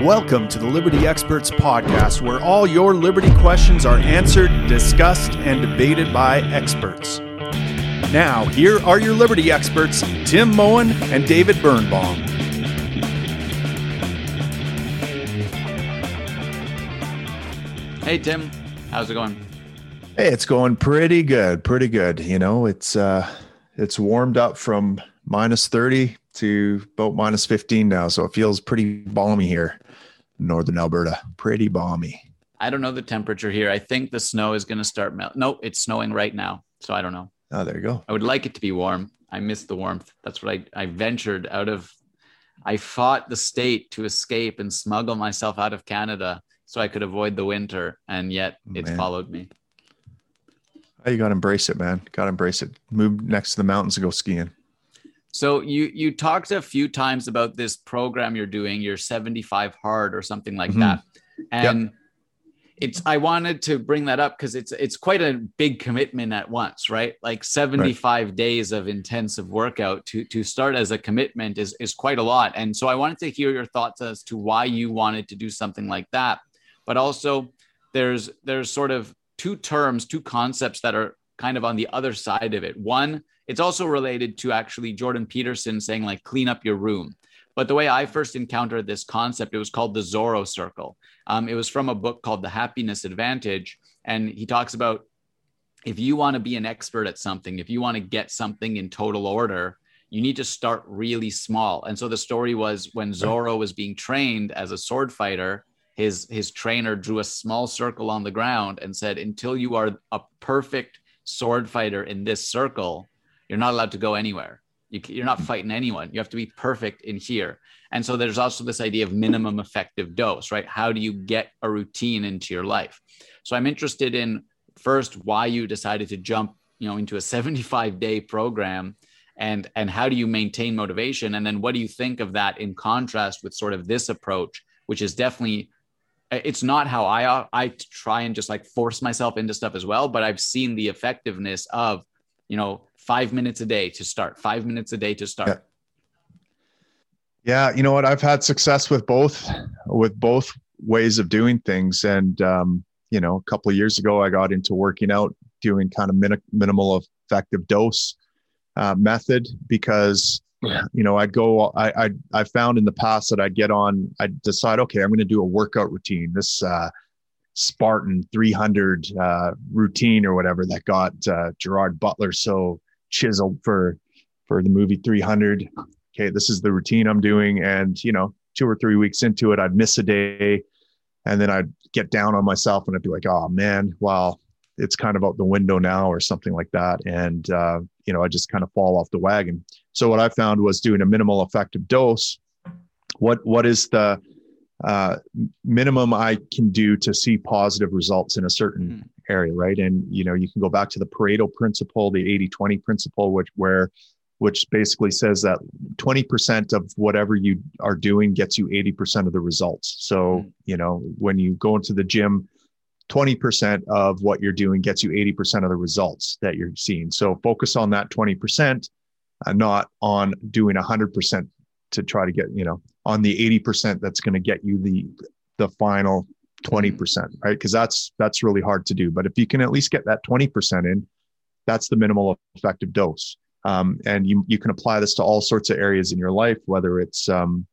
Welcome to the Liberty Experts Podcast, where all your liberty questions are answered, discussed, and debated by experts. Now, here are your liberty experts, Tim Moen and David Birnbaum. Hey, Tim. How's it going? Hey, it's going pretty good. Pretty good. You know, it's uh it's warmed up from minus 30 to about minus 15 now. So it feels pretty balmy here northern Alberta. Pretty balmy. I don't know the temperature here. I think the snow is going to start melting. No, it's snowing right now. So I don't know. Oh, there you go. I would like it to be warm. I miss the warmth. That's what I, I ventured out of. I fought the state to escape and smuggle myself out of Canada so I could avoid the winter. And yet oh, it's man. followed me. Oh, you got to embrace it, man. Got to embrace it. Move next to the mountains and go skiing. So you you talked a few times about this program you're doing, your 75 hard or something like mm-hmm. that. And yep. it's I wanted to bring that up because it's it's quite a big commitment at once, right? Like 75 right. days of intensive workout to to start as a commitment is is quite a lot. And so I wanted to hear your thoughts as to why you wanted to do something like that. But also there's there's sort of two terms, two concepts that are kind of on the other side of it. One it's also related to actually Jordan Peterson saying, like, clean up your room. But the way I first encountered this concept, it was called the Zorro Circle. Um, it was from a book called The Happiness Advantage. And he talks about if you want to be an expert at something, if you want to get something in total order, you need to start really small. And so the story was when Zorro was being trained as a sword fighter, his his trainer drew a small circle on the ground and said, "Until you are a perfect sword fighter in this circle, you're not allowed to go anywhere. You, you're not fighting anyone. You have to be perfect in here. And so there's also this idea of minimum effective dose, right? How do you get a routine into your life? So I'm interested in first why you decided to jump, you know, into a 75 day program and and how do you maintain motivation and then what do you think of that in contrast with sort of this approach which is definitely it's not how I I try and just like force myself into stuff as well, but I've seen the effectiveness of you know, five minutes a day to start, five minutes a day to start. Yeah. Yeah, you know what? I've had success with both, with both ways of doing things. And um, you know, a couple of years ago, I got into working out, doing kind of min- minimal effective dose uh, method because you know I'd go. I, I I found in the past that I'd get on. I'd decide, okay, I'm going to do a workout routine. This uh, Spartan 300 uh, routine or whatever that got uh, Gerard Butler so chiseled for for the movie 300. Okay, this is the routine I'm doing, and you know, two or three weeks into it, I'd miss a day, and then I'd get down on myself, and I'd be like, "Oh man, well, it's kind of out the window now," or something like that, and uh, you know, I just kind of fall off the wagon. So what I found was doing a minimal effective dose. What what is the uh, minimum I can do to see positive results in a certain mm. area, right? And you know, you can go back to the Pareto principle, the 80-20 principle, which where which basically says that 20% of whatever you are doing gets you 80% of the results. So, mm. you know, when you go into the gym, 20% of what you're doing gets you 80% of the results that you're seeing. So focus on that 20%, uh, not on doing 100% to try to get, you know, on the 80% that's going to get you the the final 20%, mm-hmm. right? Because that's that's really hard to do. But if you can at least get that 20% in, that's the minimal effective dose. Um, and you you can apply this to all sorts of areas in your life, whether it's um,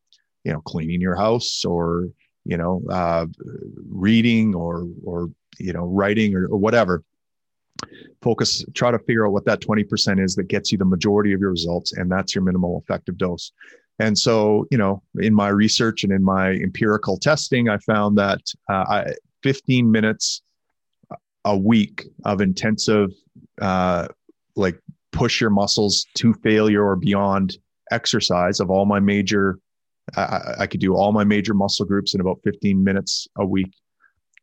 you know cleaning your house or you know uh, reading or or you know writing or, or whatever. Focus, try to figure out what that 20% is that gets you the majority of your results, and that's your minimal effective dose. And so, you know, in my research and in my empirical testing, I found that uh, I, 15 minutes a week of intensive, uh, like push your muscles to failure or beyond exercise of all my major, I, I could do all my major muscle groups in about 15 minutes a week.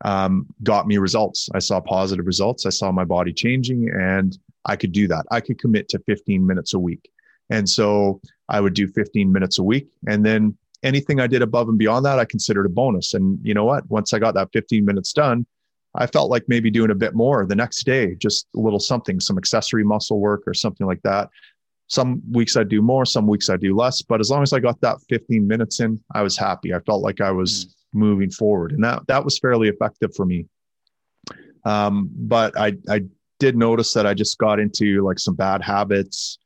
Um, got me results. I saw positive results. I saw my body changing, and I could do that. I could commit to 15 minutes a week. And so I would do 15 minutes a week. And then anything I did above and beyond that, I considered a bonus. And you know what? Once I got that 15 minutes done, I felt like maybe doing a bit more the next day, just a little something, some accessory muscle work or something like that. some weeks I do more, some weeks I do less. But as long as I got that 15 minutes in, I was happy. I felt like I was mm. moving forward, and that that was fairly effective for me. Um, but I I did notice that I just got into like some bad habits.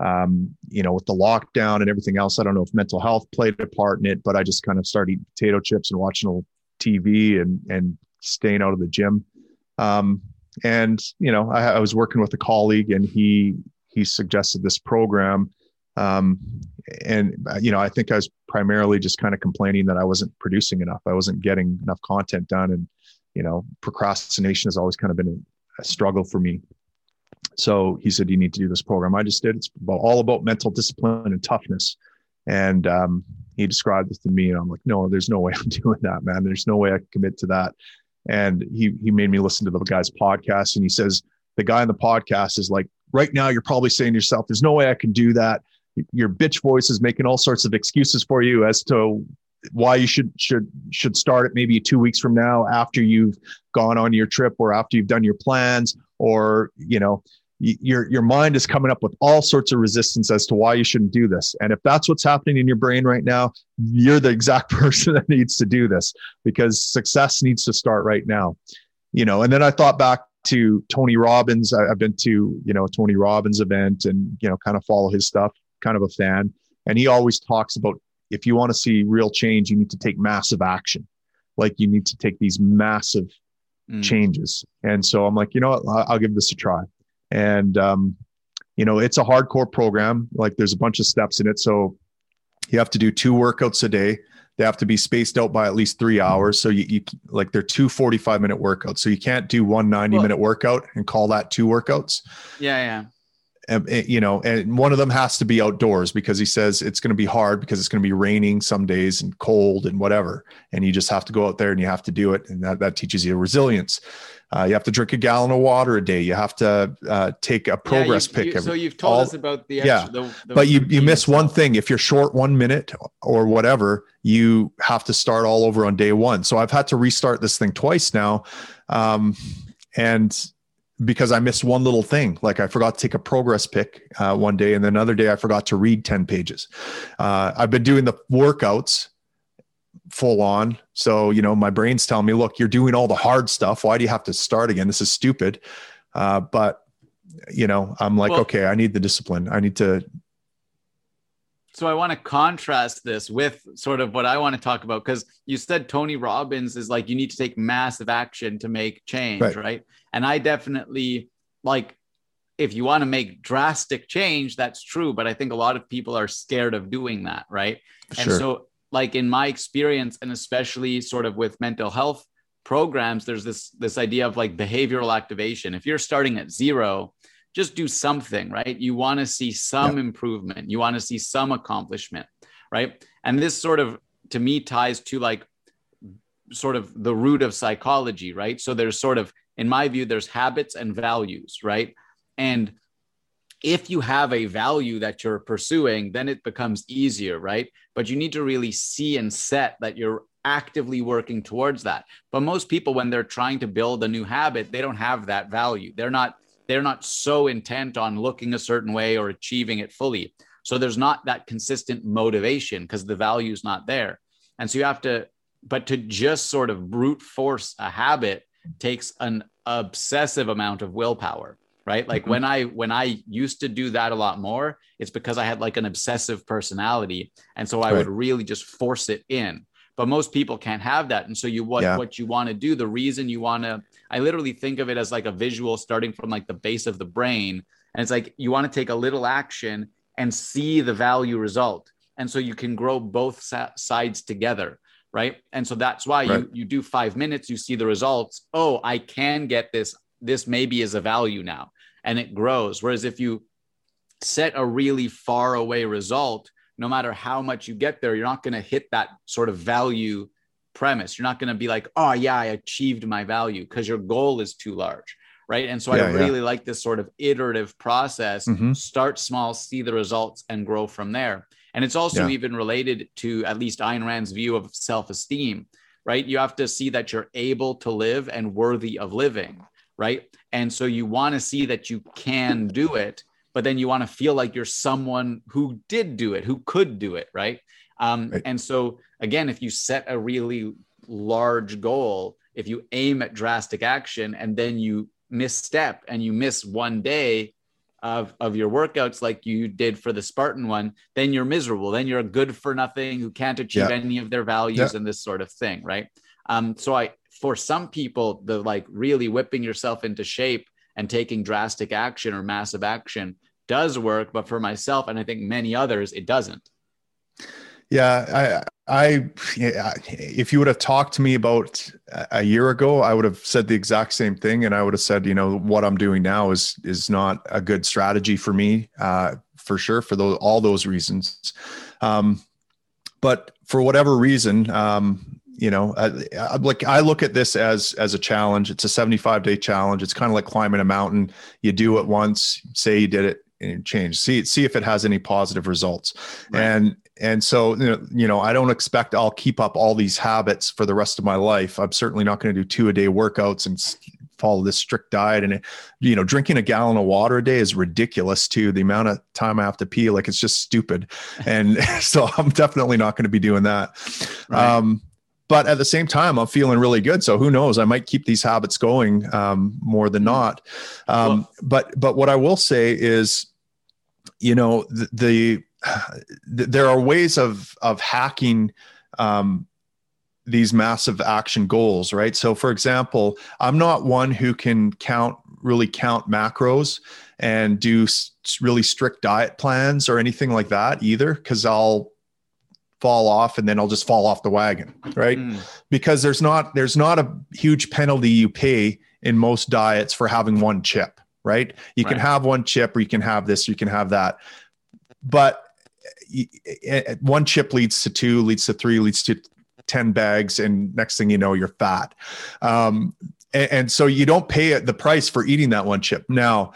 Um, you know, with the lockdown and everything else, I don't know if mental health played a part in it, but I just kind of started eating potato chips and watching TV and and staying out of the gym. Um, and you know, I, I was working with a colleague, and he he suggested this program. Um, and you know, I think I was primarily just kind of complaining that I wasn't producing enough. I wasn't getting enough content done, and you know, procrastination has always kind of been a struggle for me. So he said, "You need to do this program." I just did. It's about, all about mental discipline and toughness. And um, he described this to me, and I'm like, "No, there's no way I'm doing that, man. There's no way I can commit to that." And he he made me listen to the guy's podcast, and he says the guy on the podcast is like right now you're probably saying to yourself, there's no way I can do that. Your bitch voice is making all sorts of excuses for you as to why you should should should start it maybe two weeks from now after you've gone on your trip or after you've done your plans or you know your your mind is coming up with all sorts of resistance as to why you shouldn't do this and if that's what's happening in your brain right now you're the exact person that needs to do this because success needs to start right now you know and then i thought back to Tony Robbins. I, have been to, you know, Tony Robbins event and, you know, kind of follow his stuff, kind of a fan. And he always talks about if you want to see real change, you need to take massive action. Like you need to take these massive mm. changes. And so I'm like, you know what, I'll, give this a try. And, um, you know, it's a hardcore program. Like there's a bunch of steps in it. So you have to do two workouts a day they have to be spaced out by at least three hours. So you, you like they're two 45 minute workouts. So you can't do one 90 well, minute workout and call that two workouts. Yeah. Yeah. And, you know, and one of them has to be outdoors because he says it's going to be hard because it's going to be raining some days and cold and whatever. And you just have to go out there and you have to do it. And that, that teaches you resilience. Uh, you have to drink a gallon of water a day. You have to uh, take a progress yeah, pic. You, so you've told all, us about the extra, yeah, the, the but you you miss one thing. If you're short one minute or whatever, you have to start all over on day one. So I've had to restart this thing twice now, um, and because I missed one little thing, like I forgot to take a progress pic uh, one day, and then another day I forgot to read ten pages. Uh, I've been doing the workouts full on. So, you know, my brain's telling me, look, you're doing all the hard stuff. Why do you have to start again? This is stupid. Uh, but, you know, I'm like, well, okay, I need the discipline. I need to. So I want to contrast this with sort of what I want to talk about because you said Tony Robbins is like, you need to take massive action to make change, right? right? And I definitely like, if you want to make drastic change, that's true. But I think a lot of people are scared of doing that, right? Sure. And so like in my experience and especially sort of with mental health programs there's this this idea of like behavioral activation if you're starting at zero just do something right you want to see some yeah. improvement you want to see some accomplishment right and this sort of to me ties to like sort of the root of psychology right so there's sort of in my view there's habits and values right and if you have a value that you're pursuing, then it becomes easier, right? But you need to really see and set that you're actively working towards that. But most people, when they're trying to build a new habit, they don't have that value. They're not they're not so intent on looking a certain way or achieving it fully. So there's not that consistent motivation because the value is not there. And so you have to, but to just sort of brute force a habit takes an obsessive amount of willpower right like mm-hmm. when i when i used to do that a lot more it's because i had like an obsessive personality and so i right. would really just force it in but most people can't have that and so you what yeah. what you want to do the reason you want to i literally think of it as like a visual starting from like the base of the brain and it's like you want to take a little action and see the value result and so you can grow both sides together right and so that's why right. you you do 5 minutes you see the results oh i can get this this maybe is a value now and it grows. Whereas if you set a really far away result, no matter how much you get there, you're not going to hit that sort of value premise. You're not going to be like, oh, yeah, I achieved my value because your goal is too large. Right. And so yeah, I really yeah. like this sort of iterative process. Mm-hmm. Start small, see the results, and grow from there. And it's also yeah. even related to at least Ayn Rand's view of self esteem, right? You have to see that you're able to live and worthy of living right? And so you want to see that you can do it, but but then you want to feel like you're someone who did do it, who could do it, right? Um, right. And so, again, if you set a really large goal, if you aim at drastic action and then you misstep and you miss one day of, of your workouts like you did for the Spartan one, then you're miserable. Then you're a good for nothing who can't achieve any of their values and this sort of thing, right? Um, so I, for some people, the like really whipping yourself into shape and taking drastic action or massive action does work, but for myself and I think many others, it doesn't. Yeah, I, I, if you would have talked to me about a year ago, I would have said the exact same thing, and I would have said, you know, what I'm doing now is is not a good strategy for me, uh, for sure, for those all those reasons. Um, but for whatever reason, um, you know, I, I, like I look at this as as a challenge. It's a 75 day challenge. It's kind of like climbing a mountain. You do it once, say you did it, and change. See see if it has any positive results. Right. And and so you know, I don't expect I'll keep up all these habits for the rest of my life. I'm certainly not going to do two a day workouts and follow this strict diet and you know drinking a gallon of water a day is ridiculous too the amount of time i have to pee like it's just stupid and so i'm definitely not going to be doing that right. um, but at the same time, I'm feeling really good. So who knows? I might keep these habits going um, more than hmm. not. Um, well, but but what I will say is, you know, the, the, the there are ways of of hacking um, these massive action goals, right? So, for example, I'm not one who can count really count macros and do really strict diet plans or anything like that either, because I'll fall off and then I'll just fall off the wagon, right? Mm. Because there's not there's not a huge penalty you pay in most diets for having one chip, right? You right. can have one chip or you can have this, or you can have that. But one chip leads to two, leads to three, leads to 10 bags and next thing you know you're fat. Um, and, and so you don't pay the price for eating that one chip. Now,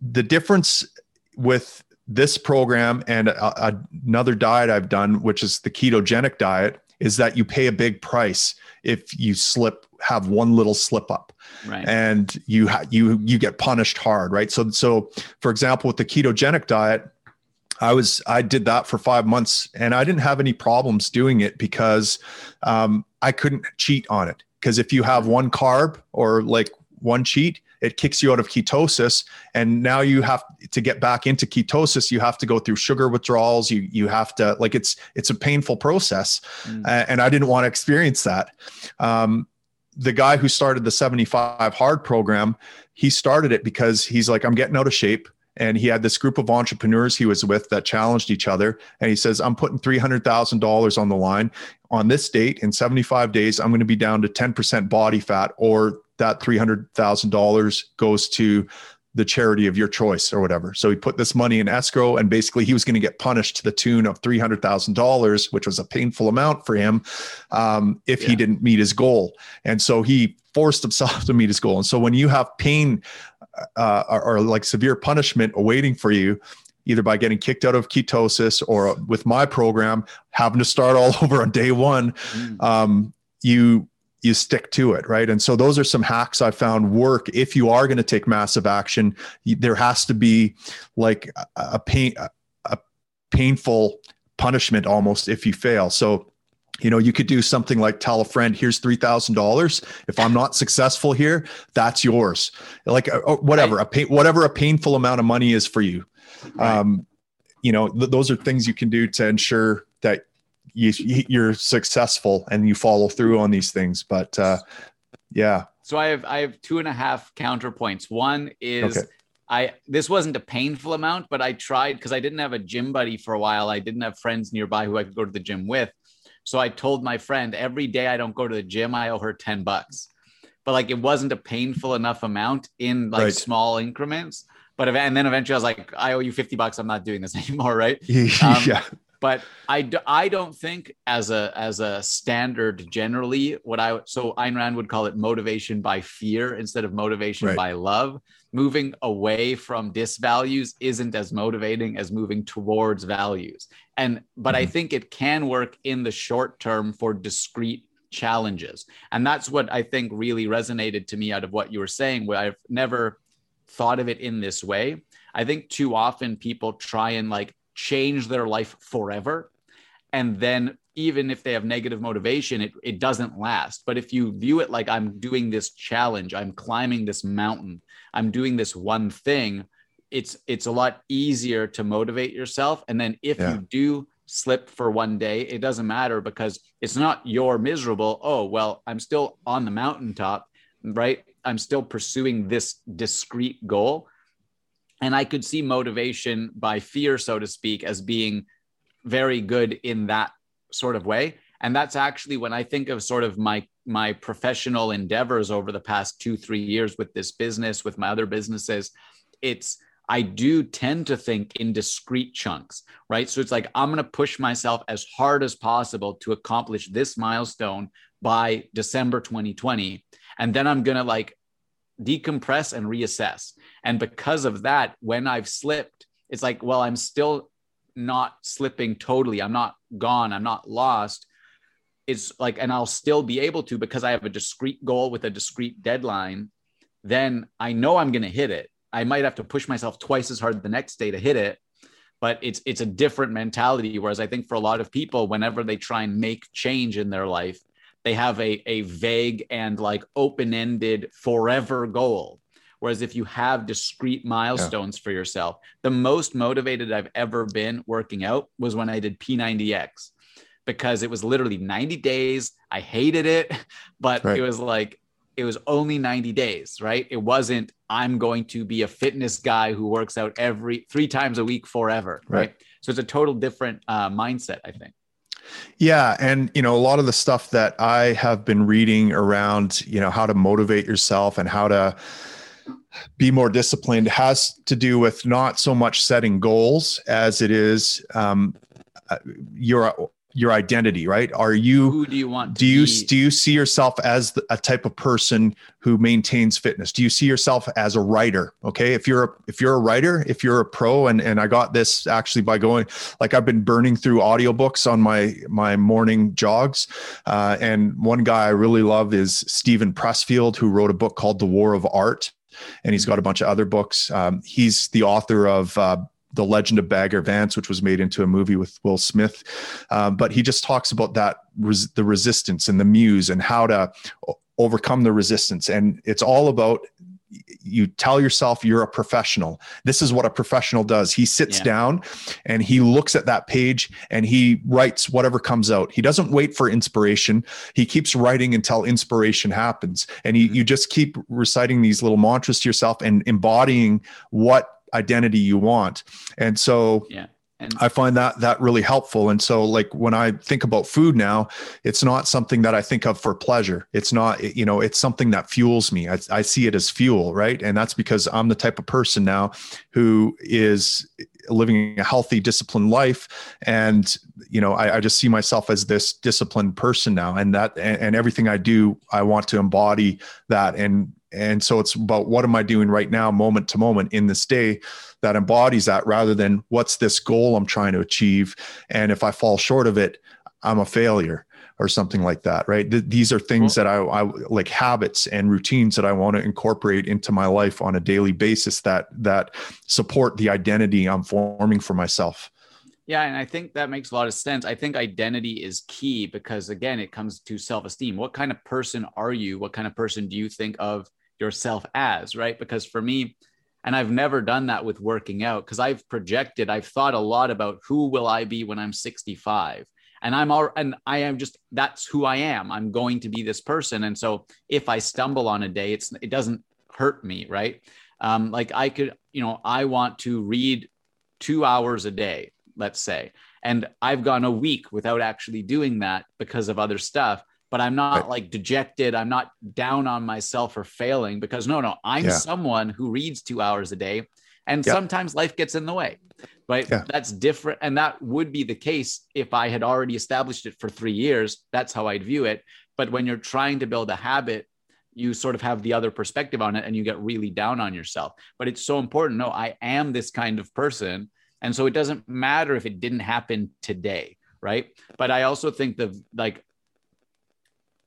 the difference with this program and a, a, another diet I've done, which is the ketogenic diet, is that you pay a big price if you slip, have one little slip up, right. and you ha- you you get punished hard, right? So so for example, with the ketogenic diet, I was I did that for five months, and I didn't have any problems doing it because um, I couldn't cheat on it. Because if you have one carb or like one cheat, it kicks you out of ketosis and now you have to get back into ketosis. You have to go through sugar withdrawals. You you have to like it's it's a painful process. Mm. uh, and i didn't want to experience that. Um, the guy who started the 75 hard program he started it because he's like i'm getting out of shape and he had this group of entrepreneurs he was with that challenged each other and he says i'm putting $300000 on the line on this date in 75 days i'm going to be down to 10% body fat or that $300,000 goes to the charity of your choice or whatever. So he put this money in escrow and basically he was going to get punished to the tune of $300,000, which was a painful amount for him um, if yeah. he didn't meet his goal. And so he forced himself to meet his goal. And so when you have pain uh, or, or like severe punishment awaiting for you, either by getting kicked out of ketosis or with my program, having to start all over on day one, mm. um, you you stick to it right? And so those are some hacks i found work. If you are going to take massive action there has to be like a pain a painful punishment almost if you fail. So you know you could do something like tell a friend here's $3000 if i'm not successful here that's yours like uh, whatever a pain whatever a painful amount of money is for you um you know th- those are things you can do to ensure that you, you're successful and you follow through on these things. But uh, yeah. So I have I have two and a half counterpoints. One is okay. I this wasn't a painful amount, but I tried because I didn't have a gym buddy for a while. I didn't have friends nearby who I could go to the gym with. So I told my friend every day I don't go to the gym, I owe her 10 bucks. But like it wasn't a painful enough amount in like right. small increments. But and then eventually I was like, I owe you 50 bucks. I'm not doing this anymore. Right. Um, yeah but I, I don't think as a as a standard generally what I so Ayn Rand would call it motivation by fear instead of motivation right. by love. Moving away from disvalues isn't as motivating as moving towards values. And but mm-hmm. I think it can work in the short term for discrete challenges. And that's what I think really resonated to me out of what you were saying, where I've never thought of it in this way. I think too often people try and like change their life forever. And then even if they have negative motivation, it, it doesn't last. But if you view it like I'm doing this challenge, I'm climbing this mountain, I'm doing this one thing, it's it's a lot easier to motivate yourself. And then if yeah. you do slip for one day, it doesn't matter because it's not you're miserable. Oh, well, I'm still on the mountaintop, right? I'm still pursuing this discrete goal. And I could see motivation by fear, so to speak, as being very good in that sort of way. And that's actually when I think of sort of my my professional endeavors over the past two, three years with this business, with my other businesses, it's I do tend to think in discrete chunks, right? So it's like I'm going to push myself as hard as possible to accomplish this milestone by December 2020. And then I'm going to like decompress and reassess. And because of that, when I've slipped, it's like, well, I'm still not slipping totally. I'm not gone. I'm not lost. It's like, and I'll still be able to because I have a discrete goal with a discrete deadline. Then I know I'm going to hit it. I might have to push myself twice as hard the next day to hit it, but it's it's a different mentality. Whereas I think for a lot of people, whenever they try and make change in their life, they have a, a vague and like open-ended forever goal whereas if you have discrete milestones yeah. for yourself the most motivated i've ever been working out was when i did p90x because it was literally 90 days i hated it but right. it was like it was only 90 days right it wasn't i'm going to be a fitness guy who works out every three times a week forever right, right? so it's a total different uh, mindset i think yeah. And, you know, a lot of the stuff that I have been reading around, you know, how to motivate yourself and how to be more disciplined has to do with not so much setting goals as it is um, uh, your your identity right are you who do you want do you be? do you see yourself as a type of person who maintains fitness do you see yourself as a writer okay if you're a, if you're a writer if you're a pro and and i got this actually by going like i've been burning through audiobooks on my my morning jogs uh, and one guy i really love is Steven Pressfield who wrote a book called the war of art and he's got a bunch of other books. Um, he's the author of uh, the Legend of Bagger Vance, which was made into a movie with Will Smith. Uh, but he just talks about that res- the resistance and the muse and how to overcome the resistance. And it's all about you tell yourself you're a professional. This is what a professional does. He sits yeah. down and he looks at that page and he writes whatever comes out. He doesn't wait for inspiration. He keeps writing until inspiration happens. And he, mm-hmm. you just keep reciting these little mantras to yourself and embodying what identity you want. And so yeah. And I find that that really helpful. And so like when I think about food now, it's not something that I think of for pleasure. It's not, you know, it's something that fuels me. I, I see it as fuel, right? And that's because I'm the type of person now who is living a healthy, disciplined life. And, you know, I, I just see myself as this disciplined person now. And that and, and everything I do, I want to embody that and and so it's about what am I doing right now, moment to moment in this day that embodies that rather than what's this goal I'm trying to achieve. And if I fall short of it, I'm a failure or something like that, right? Th- these are things that I, I like habits and routines that I want to incorporate into my life on a daily basis that that support the identity I'm forming for myself. Yeah, and I think that makes a lot of sense. I think identity is key because again, it comes to self-esteem. What kind of person are you? What kind of person do you think of yourself as, right? Because for me, and I've never done that with working out because I've projected, I've thought a lot about who will I be when I'm 65. And I'm all, and I am just, that's who I am. I'm going to be this person. And so if I stumble on a day, it's, it doesn't hurt me, right? Um, like I could, you know, I want to read two hours a day, let's say, and I've gone a week without actually doing that because of other stuff but I'm not right. like dejected. I'm not down on myself for failing because no, no, I'm yeah. someone who reads two hours a day. And yeah. sometimes life gets in the way, right? Yeah. That's different. And that would be the case if I had already established it for three years. That's how I'd view it. But when you're trying to build a habit, you sort of have the other perspective on it and you get really down on yourself. But it's so important. No, I am this kind of person. And so it doesn't matter if it didn't happen today. Right. But I also think the like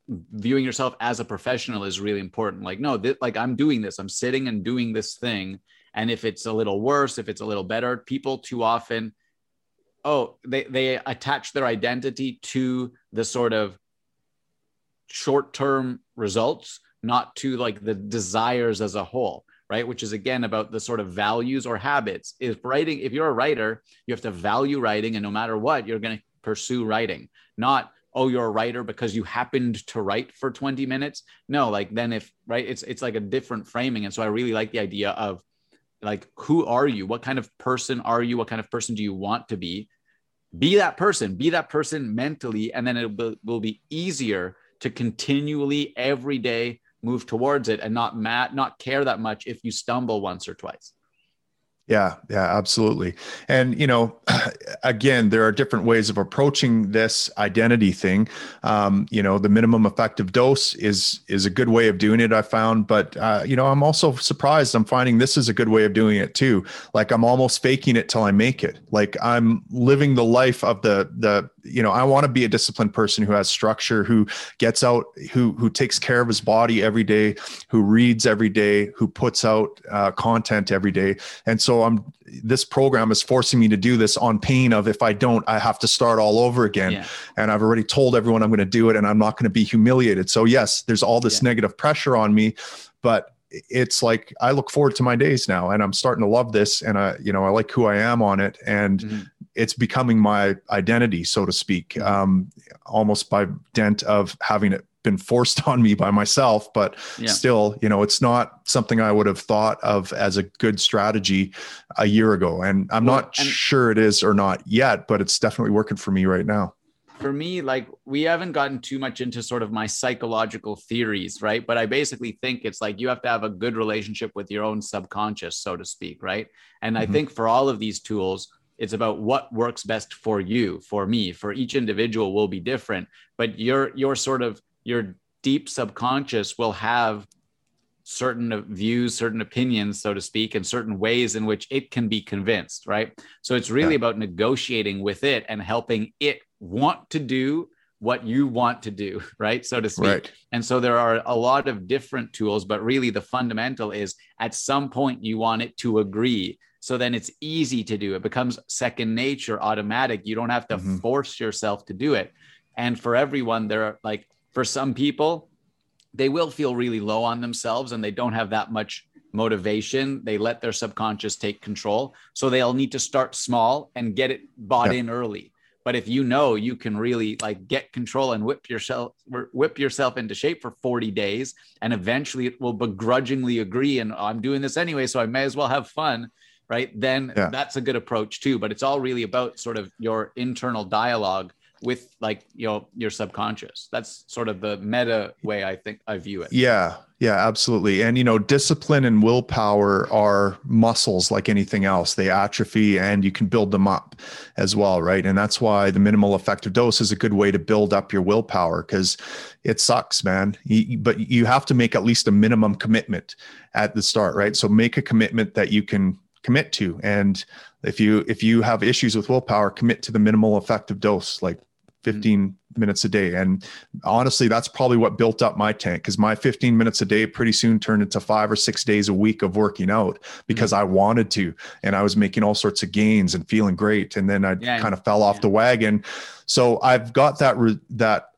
viewing yourself as a professional is really important like no th- like i'm doing this i'm sitting and doing this thing and if it's a little worse if it's a little better people too often oh they they attach their identity to the sort of short term results not to like the desires as a whole right? Which is again about the sort of values or habits. If writing if you're a writer you have to value writing and no matter what you're going to pursue writing. Not oh you're a writer because you happened to write for 20 minutes. No like then if right it's it's like a different framing. And so i really like the idea of like who are you? What kind of person are you? What kind of person do you want to be? Be that person be that person mentally and then it will, be easier to continually every day move towards it and not mat not care that much if you stumble once or twice yeah, yeah, absolutely. And, you know, again, there are different ways of approaching this identity thing. Um, you know, the minimum effective dose is is a good way of doing it, I found. But, uh, you know, I'm also surprised. I'm finding this is a good way of doing it too. Like I'm almost faking it till I make it. Like I'm living the life of the, the, you know, I want to be a disciplined person who has structure, who gets out, who, who takes care of his body every day, who reads every day, who puts out uh, content every day. And so I'm this program is forcing me to do this on pain of if I don't, I have to start all over again. Yeah. And I've already told everyone I'm going to do it and I'm not going to be humiliated. So yes, there's all this yeah. negative pressure on me, but it's like I look forward to my days now and I'm starting to love this and I you know I like who I am on it and mm-hmm. it's becoming my identity so to speak mm-hmm. um, almost by dent of having it been forced on me by myself but yeah. still you know it's not something i would have thought of as a good strategy a year ago. And i'm well, not and sure it is or not yet but it's definitely working for me right now. For me like we haven't gotten too much into sort of my psychological theories right? But i basically think it's like you have to have a good relationship with your own subconscious so to speak right? And mm-hmm. i think for all of these tools it's about what works best for you for me for each individual will be different. But your your sort of your deep subconscious will have certain views, certain opinions, so to speak, and certain ways in which it can be convinced, right? So it's really yeah. about negotiating with it and helping it want to do what you want to do, right? So to speak. Right. And so there are a lot of different tools, but really the fundamental is at some point you want it to agree. So then it's easy to do. It becomes second nature, automatic. You don't have to mm-hmm. force yourself to do it. And for everyone, there are like for some people, they will feel really low on themselves and they don't have that much motivation. They let their subconscious take control. So they'll need to start small and get it bought yeah. in early. But if you know you can really like get control and whip yourself whip yourself into shape for 40 days and eventually it will begrudgingly agree and oh, I'm doing this anyway so I may as well have fun, right? Then yeah. that's a good approach too, but it's all really about sort of your internal dialogue with like you know your subconscious. That's sort of the meta way i think i view it. Yeah yeah absolutely. And you know discipline and willpower are muscles like anything else. They atrophy and you can build them up as well right? And that's why the minimal effective dose is a good way to build up your willpower because it sucks man. But you have to make at least a minimum commitment at the start right? So make a commitment that you can commit to. And if you if you have issues with willpower commit to the minimal effective dose like 15 mm-hmm. minutes a day and honestly that's probably what built up my tank because my 15 minutes a day pretty soon turned into five or six days a week of working out because mm-hmm. i wanted to and i was making all sorts of gains and feeling great and then i yeah, kind of fell off yeah. the wagon so i've got that re- that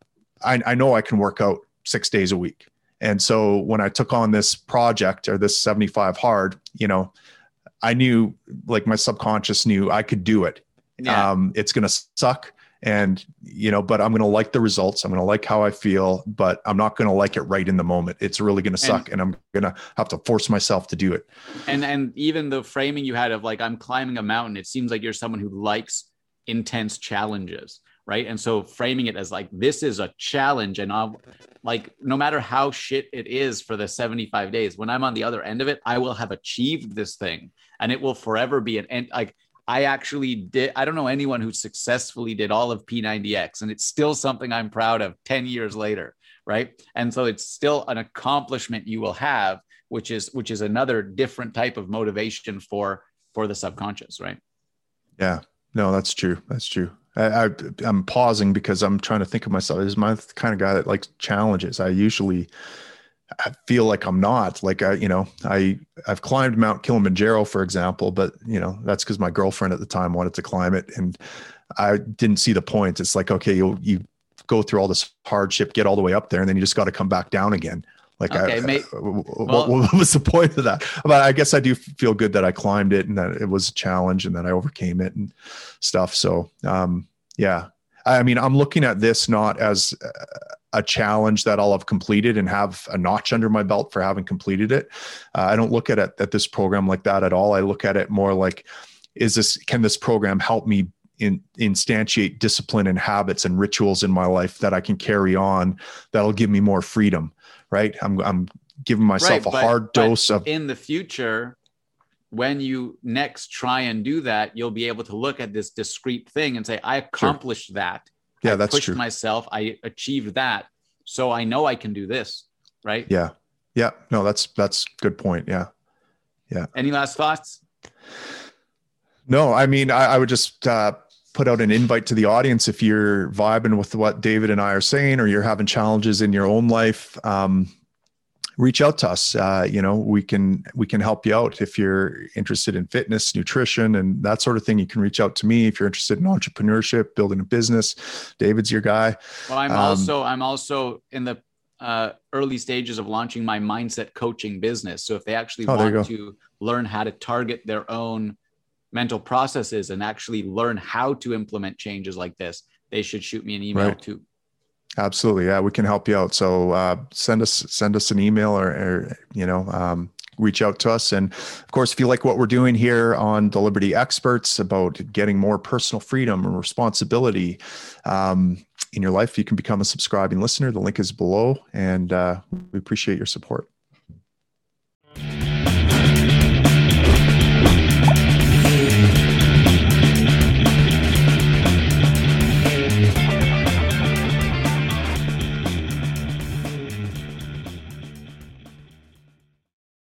I, I know i can work out six days a week and so when i took on this project or this 75 hard you know I knew like my subconscious knew I could do it. Yeah. Um, it's going to suck and you know but i'm going to like the results. I'm going to like how i feel but i'm not going to like it right in the moment. It's really going to suck and, and i'm going to have to force myself to do it. And and even the framing you had of like i'm climbing a mountain it seems like you're someone who likes intense challenges right? And so framing it as like this is a challenge and i'll like no matter how shit it is for the 75 days when i'm on the other end of it i will have achieved this thing and it will forever be an end like I actually did. I don't know anyone who successfully did all of P90X, and it's still something I'm proud of 10 years later. Right. And so it's still an accomplishment you will have, which is which is another different type of motivation for for the subconscious, right? Yeah. No, that's true. That's true. I, I am pausing because I'm trying to think of myself as my kind of guy that likes challenges. I usually I feel like I'm not like I, you know, I I've climbed Mount Kilimanjaro, for example, but you know that's because my girlfriend at the time wanted to climb it, and I didn't see the point. It's like okay, you you go through all this hardship, get all the way up there, and then you just got to come back down again. Like, okay, I, mate, what, what, was the point of that? But I guess I do feel good that I climbed it and that it was a challenge and that I overcame it and stuff. So, um, yeah, I mean, I'm looking at this not as a challenge that I'll have completed and have a notch under my belt for having completed it. Uh, I don't look at it at this program like that at all. I look at it more like, is this can this program help me in, instantiate discipline and habits and rituals in my life that I can carry on that'll give me more freedom, right? I'm I'm giving myself right, a but, hard dose of in the future when you next try and do that, you'll be able to look at this discrete thing and say, I accomplished sure. that. Yeah, I that's pushed true. myself. I achieved that. So I know I can do this. Right. Yeah. Yeah. No, that's that's good point. Yeah. Yeah. Any last thoughts? No, I mean, I, I would just uh, put out an invite to the audience if you're vibing with what David and I are saying, or you're having challenges in your own life. Um, reach out to us. Uh, you know, we can we can help you out if you're interested in fitness, nutrition, and that sort of thing. You can reach out to me if you're interested in entrepreneurship, building a business. David's your guy. Well, I'm um, also I'm also in the uh, early stages of launching my mindset coaching business. So if they actually oh, want to learn how to target their own mental processes and actually learn how to implement changes like this, they should shoot me an email right. too. Absolutely. Yeah, we can help you out. So uh, send us send us an email or, or you know um, reach out to us. And of course, if you like what we're doing here on the Liberty Experts about getting more personal freedom and responsibility um, in your life, you can become a subscribing listener. The link is below, and uh, we appreciate your support.